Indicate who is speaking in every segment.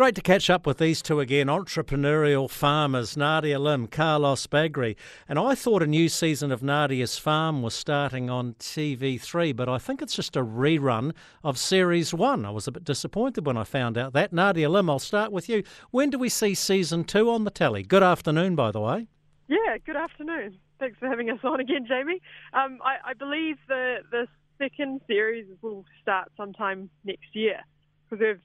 Speaker 1: Great to catch up with these two again, entrepreneurial farmers, Nadia Lim, Carlos Bagrie. And I thought a new season of Nadia's Farm was starting on TV3, but I think it's just a rerun of Series 1. I was a bit disappointed when I found out that. Nadia Lim, I'll start with you. When do we see Season 2 on the telly? Good afternoon, by the way.
Speaker 2: Yeah, good afternoon. Thanks for having us on again, Jamie. Um, I, I believe the, the second series will start sometime next year because they've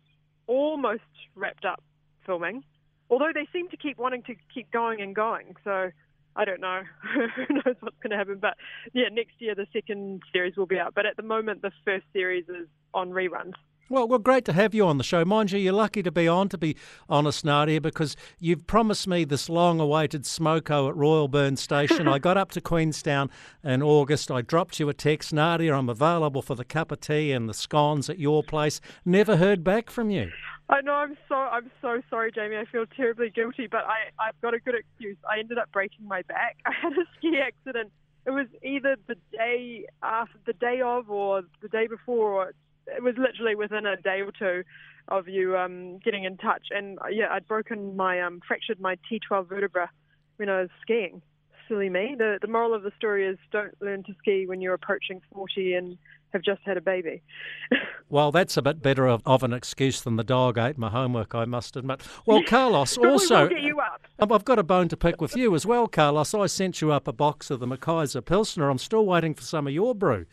Speaker 2: almost wrapped up filming, although they seem to keep wanting to keep going and going. So I don't know. Who knows what's going to happen? But yeah, next year the second series will be out. But at the moment, the first series is on reruns.
Speaker 1: Well, well, great to have you on the show. Mind you, you're lucky to be on, to be honest, Nadia, because you've promised me this long awaited smoko at Royalburn Station. I got up to Queenstown in August. I dropped you a text, Nadia, I'm available for the cup of tea and the scones at your place. Never heard back from you.
Speaker 2: I know. I'm so I'm so sorry, Jamie. I feel terribly guilty, but I I've got a good excuse. I ended up breaking my back. I had a ski accident. It was either the day after, the day of, or the day before, or it was literally within a day or two of you um, getting in touch. And uh, yeah, I'd broken my um, fractured my T12 vertebra when I was skiing. Silly me. The the moral of the story is don't learn to ski when you're approaching 40 and have just had a baby.
Speaker 1: well, that's a bit better of, of, an excuse than the dog ate my homework, I must admit. Well, Carlos, also, I've got a bone to pick with you as well, Carlos. I sent you up a box of the Mekaiser Pilsner. I'm still waiting for some of your brew.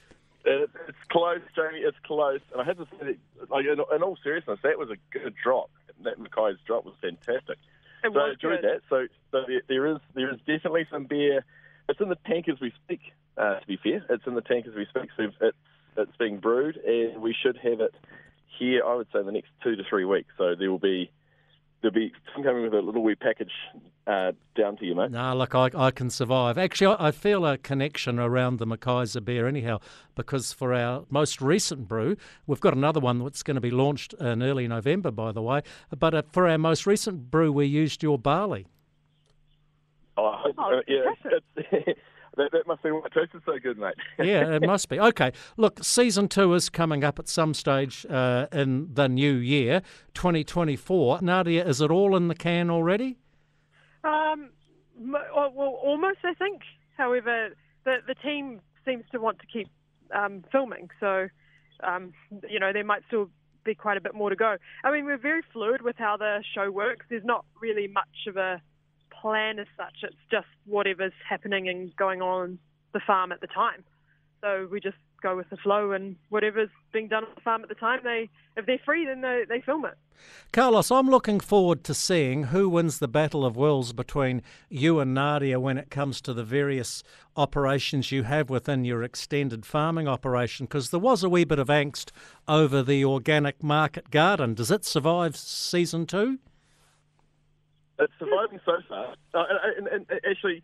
Speaker 3: It, it's close, Jamie. It's close. And I had to say, that, like, in, in, all seriousness, that was a good drop. That Mackay's drop was fantastic.
Speaker 2: It
Speaker 3: so
Speaker 2: was
Speaker 3: I enjoyed
Speaker 2: good.
Speaker 3: that. So, so there, there is there is definitely some beer. It's in the tank as we speak. Uh, to be fair, it's in the tank as we speak. So it's it's being brewed, and we should have it here. I would say in the next two to three weeks. So there will be there'll be coming with a little wee package uh, down to you, mate.
Speaker 1: No, look, I, I can survive. Actually, I, I feel a connection around the Mekaiser beer anyhow, because for our most recent brew, we've got another one that's going to be launched in early November, by the way. But uh, for our most recent brew, we used your barley.
Speaker 3: Oh,
Speaker 2: oh
Speaker 3: yeah, That, that must be why it tasted so good, mate.
Speaker 1: yeah, it must be. Okay, look, season two is coming up at some stage uh, in the new year, 2024. Nadia, is it all in the can already?
Speaker 2: Um, well, almost, I think. However, the the team seems to want to keep um, filming, so um, you know there might still be quite a bit more to go. I mean, we're very fluid with how the show works. There's not really much of a plan as such. It's just whatever's happening and going on the farm at the time. So we just go with the flow and whatever's being done on the farm at the time, they if they're free, then they, they film it.
Speaker 1: Carlos, I'm looking forward to seeing who wins the battle of wills between you and Nadia when it comes to the various operations you have within your extended farming operation, because there was a wee bit of angst over the organic market garden. Does it survive season two?
Speaker 3: It's surviving so far. Uh, and, and, and, actually,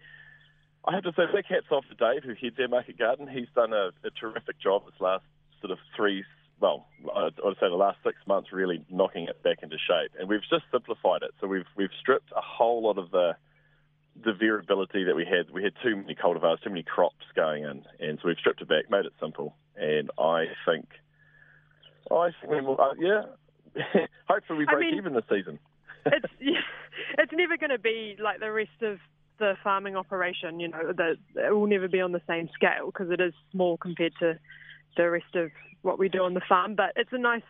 Speaker 3: I have to say, big hats off to Dave, who heads our market garden. He's done a, a terrific job this last sort of three, well, I'd say the last six months, really knocking it back into shape. And we've just simplified it. So we've we've stripped a whole lot of the the variability that we had. We had too many cultivars, too many crops going in, and so we've stripped it back, made it simple. And I think, I think we will, uh, yeah, hopefully we break
Speaker 2: I mean,
Speaker 3: even this season.
Speaker 2: it's it's never going to be like the rest of the farming operation. You know, it will never be on the same scale because it is small compared to the rest of what we do on the farm. But it's a nice,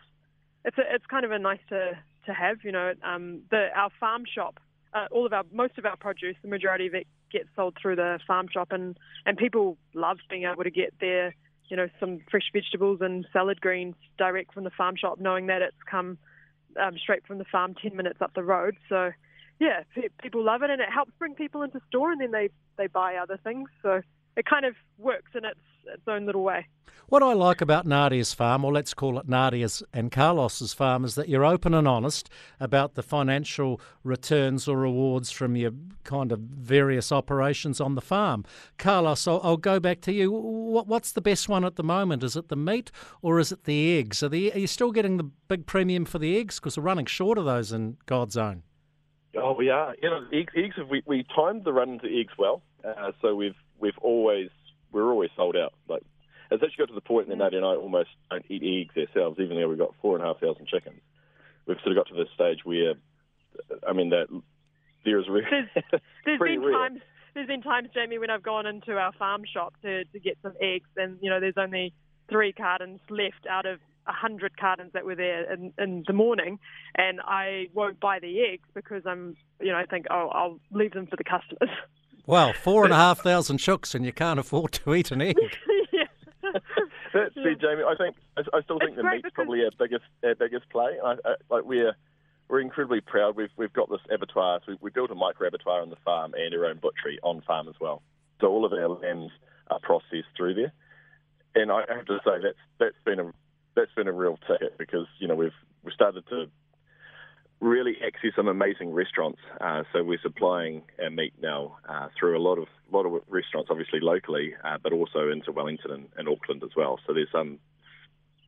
Speaker 2: it's a, it's kind of a nice to to have. You know, um, the our farm shop, uh, all of our most of our produce, the majority of it gets sold through the farm shop, and and people love being able to get their you know some fresh vegetables and salad greens direct from the farm shop, knowing that it's come um, straight from the farm, 10 minutes up the road. So, yeah, people love it, and it helps bring people into store, and then they they buy other things. So it kind of works in its its own little way.
Speaker 1: What I like about Nadia's farm, or let's call it Nadia's and Carlos's farm, is that you're open and honest about the financial returns or rewards from your kind of various operations on the farm. Carlos, I'll, I'll go back to you. What, what's the best one at the moment? Is it the meat or is it the eggs? Are, the, are you still getting the big premium for the eggs? Because we're running short of those in God's own.
Speaker 3: Oh, we are. You know, eggs. eggs we, we timed the run into eggs well, uh, so we've we've always we're always sold out. Like it's actually got to the point that Nadia and I almost don't eat eggs ourselves, even though we've got four and a half thousand chickens. we've sort of got to this stage where, I mean, that there's re-
Speaker 2: there's, there's been
Speaker 3: rare.
Speaker 2: times there's been times, Jamie, when I've gone into our farm shop to, to get some eggs, and you know, there's only three cartons left out of a hundred cartons that were there in, in the morning, and I won't buy the eggs because I'm, you know, I think, oh, I'll leave them for the customers.
Speaker 1: Well, four and a half thousand chooks, and you can't afford to eat an egg.
Speaker 2: yeah.
Speaker 3: That's
Speaker 2: Yeah.
Speaker 3: Jamie. I think I, I still think
Speaker 2: It's
Speaker 3: the meat's
Speaker 2: because-
Speaker 3: probably our biggest our biggest play. I, I, like we're we're incredibly proud. We've we've got this abattoir. So we, we built a micro abattoir on the farm and our own butchery on farm as well. So all of our lambs are processed through there. And I have to say that's that's been a that's been a real ticket because you know we've we started to really access some amazing restaurants. Uh, so we're supplying our meat now uh, through a lot of lot of restaurants, obviously locally, uh, but also into Wellington and, and Auckland as well. So there's some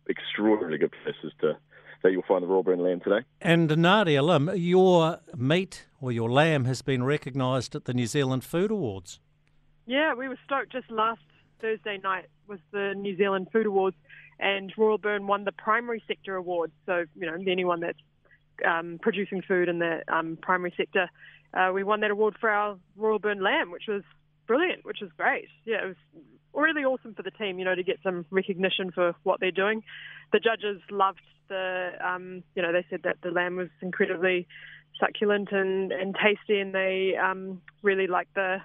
Speaker 3: extraordinarily good places to that you'll find the Royalburn lamb today.
Speaker 1: And Nadia Lim, your meat or your lamb has been recognised at the New Zealand Food Awards.
Speaker 2: Yeah, we were stoked. Just last Thursday night was the New Zealand Food Awards, and Royalburn won the primary sector award. So you know, anyone that's um, producing food in the um, primary sector, uh, we won that award for our Royalburn lamb, which was brilliant, which was great. Yeah, it was really awesome for the team, you know, to get some recognition for what they're doing. The judges loved the, um, you know, they said that the lamb was incredibly succulent and, and tasty, and they um, really liked the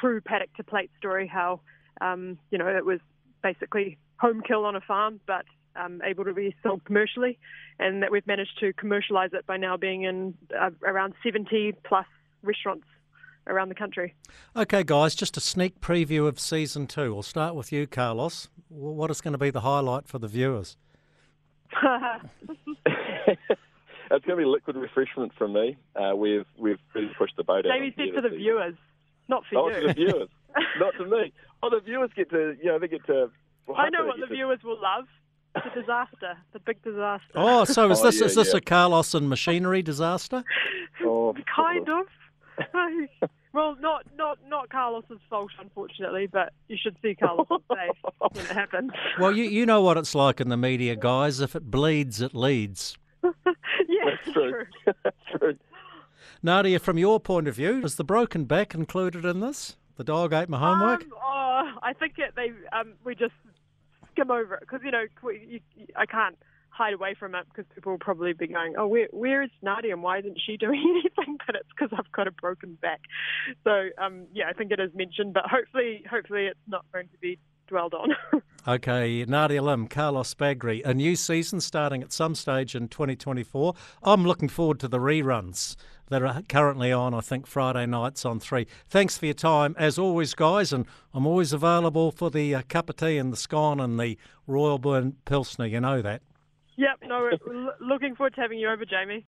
Speaker 2: true paddock to plate story. How, um, you know, it was basically home kill on a farm, but um, able to be sold commercially, and that we've managed to commercialise it by now being in uh, around 70 plus restaurants around the country.
Speaker 1: Okay, guys, just a sneak preview of season two. We'll start with you, Carlos. What is going to be the highlight for the viewers?
Speaker 3: it's going to be liquid refreshment from me. Uh, we've we've really pushed the boat out.
Speaker 2: Jamie
Speaker 3: on
Speaker 2: said for the
Speaker 3: season.
Speaker 2: viewers, not for
Speaker 3: Oh,
Speaker 2: you.
Speaker 3: to the viewers, not to me. Oh, the viewers get to, you know, they get to. Well,
Speaker 2: I know what the
Speaker 3: get
Speaker 2: viewers will love. The disaster, the big disaster.
Speaker 1: Oh, so is
Speaker 3: Oh,
Speaker 1: this
Speaker 3: yeah,
Speaker 1: is this
Speaker 3: yeah.
Speaker 1: a Carlos and machinery disaster?
Speaker 3: Oh,
Speaker 2: kind of. well, not not not Carlos's fault, unfortunately, but you should see Carlos face when it happens.
Speaker 1: Well, you you know what it's like in the media, guys. If it bleeds, it leads.
Speaker 2: yeah,
Speaker 3: That's true. That's true.
Speaker 1: Nadia, from your point of view, is the broken back included in this? The dog ate my homework.
Speaker 2: Um, oh, I think it, they um, we just skim over it because you know you, you, I can't hide away from it because people will probably be going, oh, where where is Nadia and why isn't she doing anything? But it's because I've got a broken back. So um, yeah, I think it is mentioned, but hopefully hopefully it's not going to be dwelled on.
Speaker 1: Okay, Nadia Lim, Carlos Bagrie, a new season starting at some stage in 2024. I'm looking forward to the reruns that are currently on, I think, Friday nights on 3. Thanks for your time, as always, guys, and I'm always available for the uh, cup of tea and the scone and the Royalburn Pilsner, you know that.
Speaker 2: yep, no, looking forward to having you over, Jamie.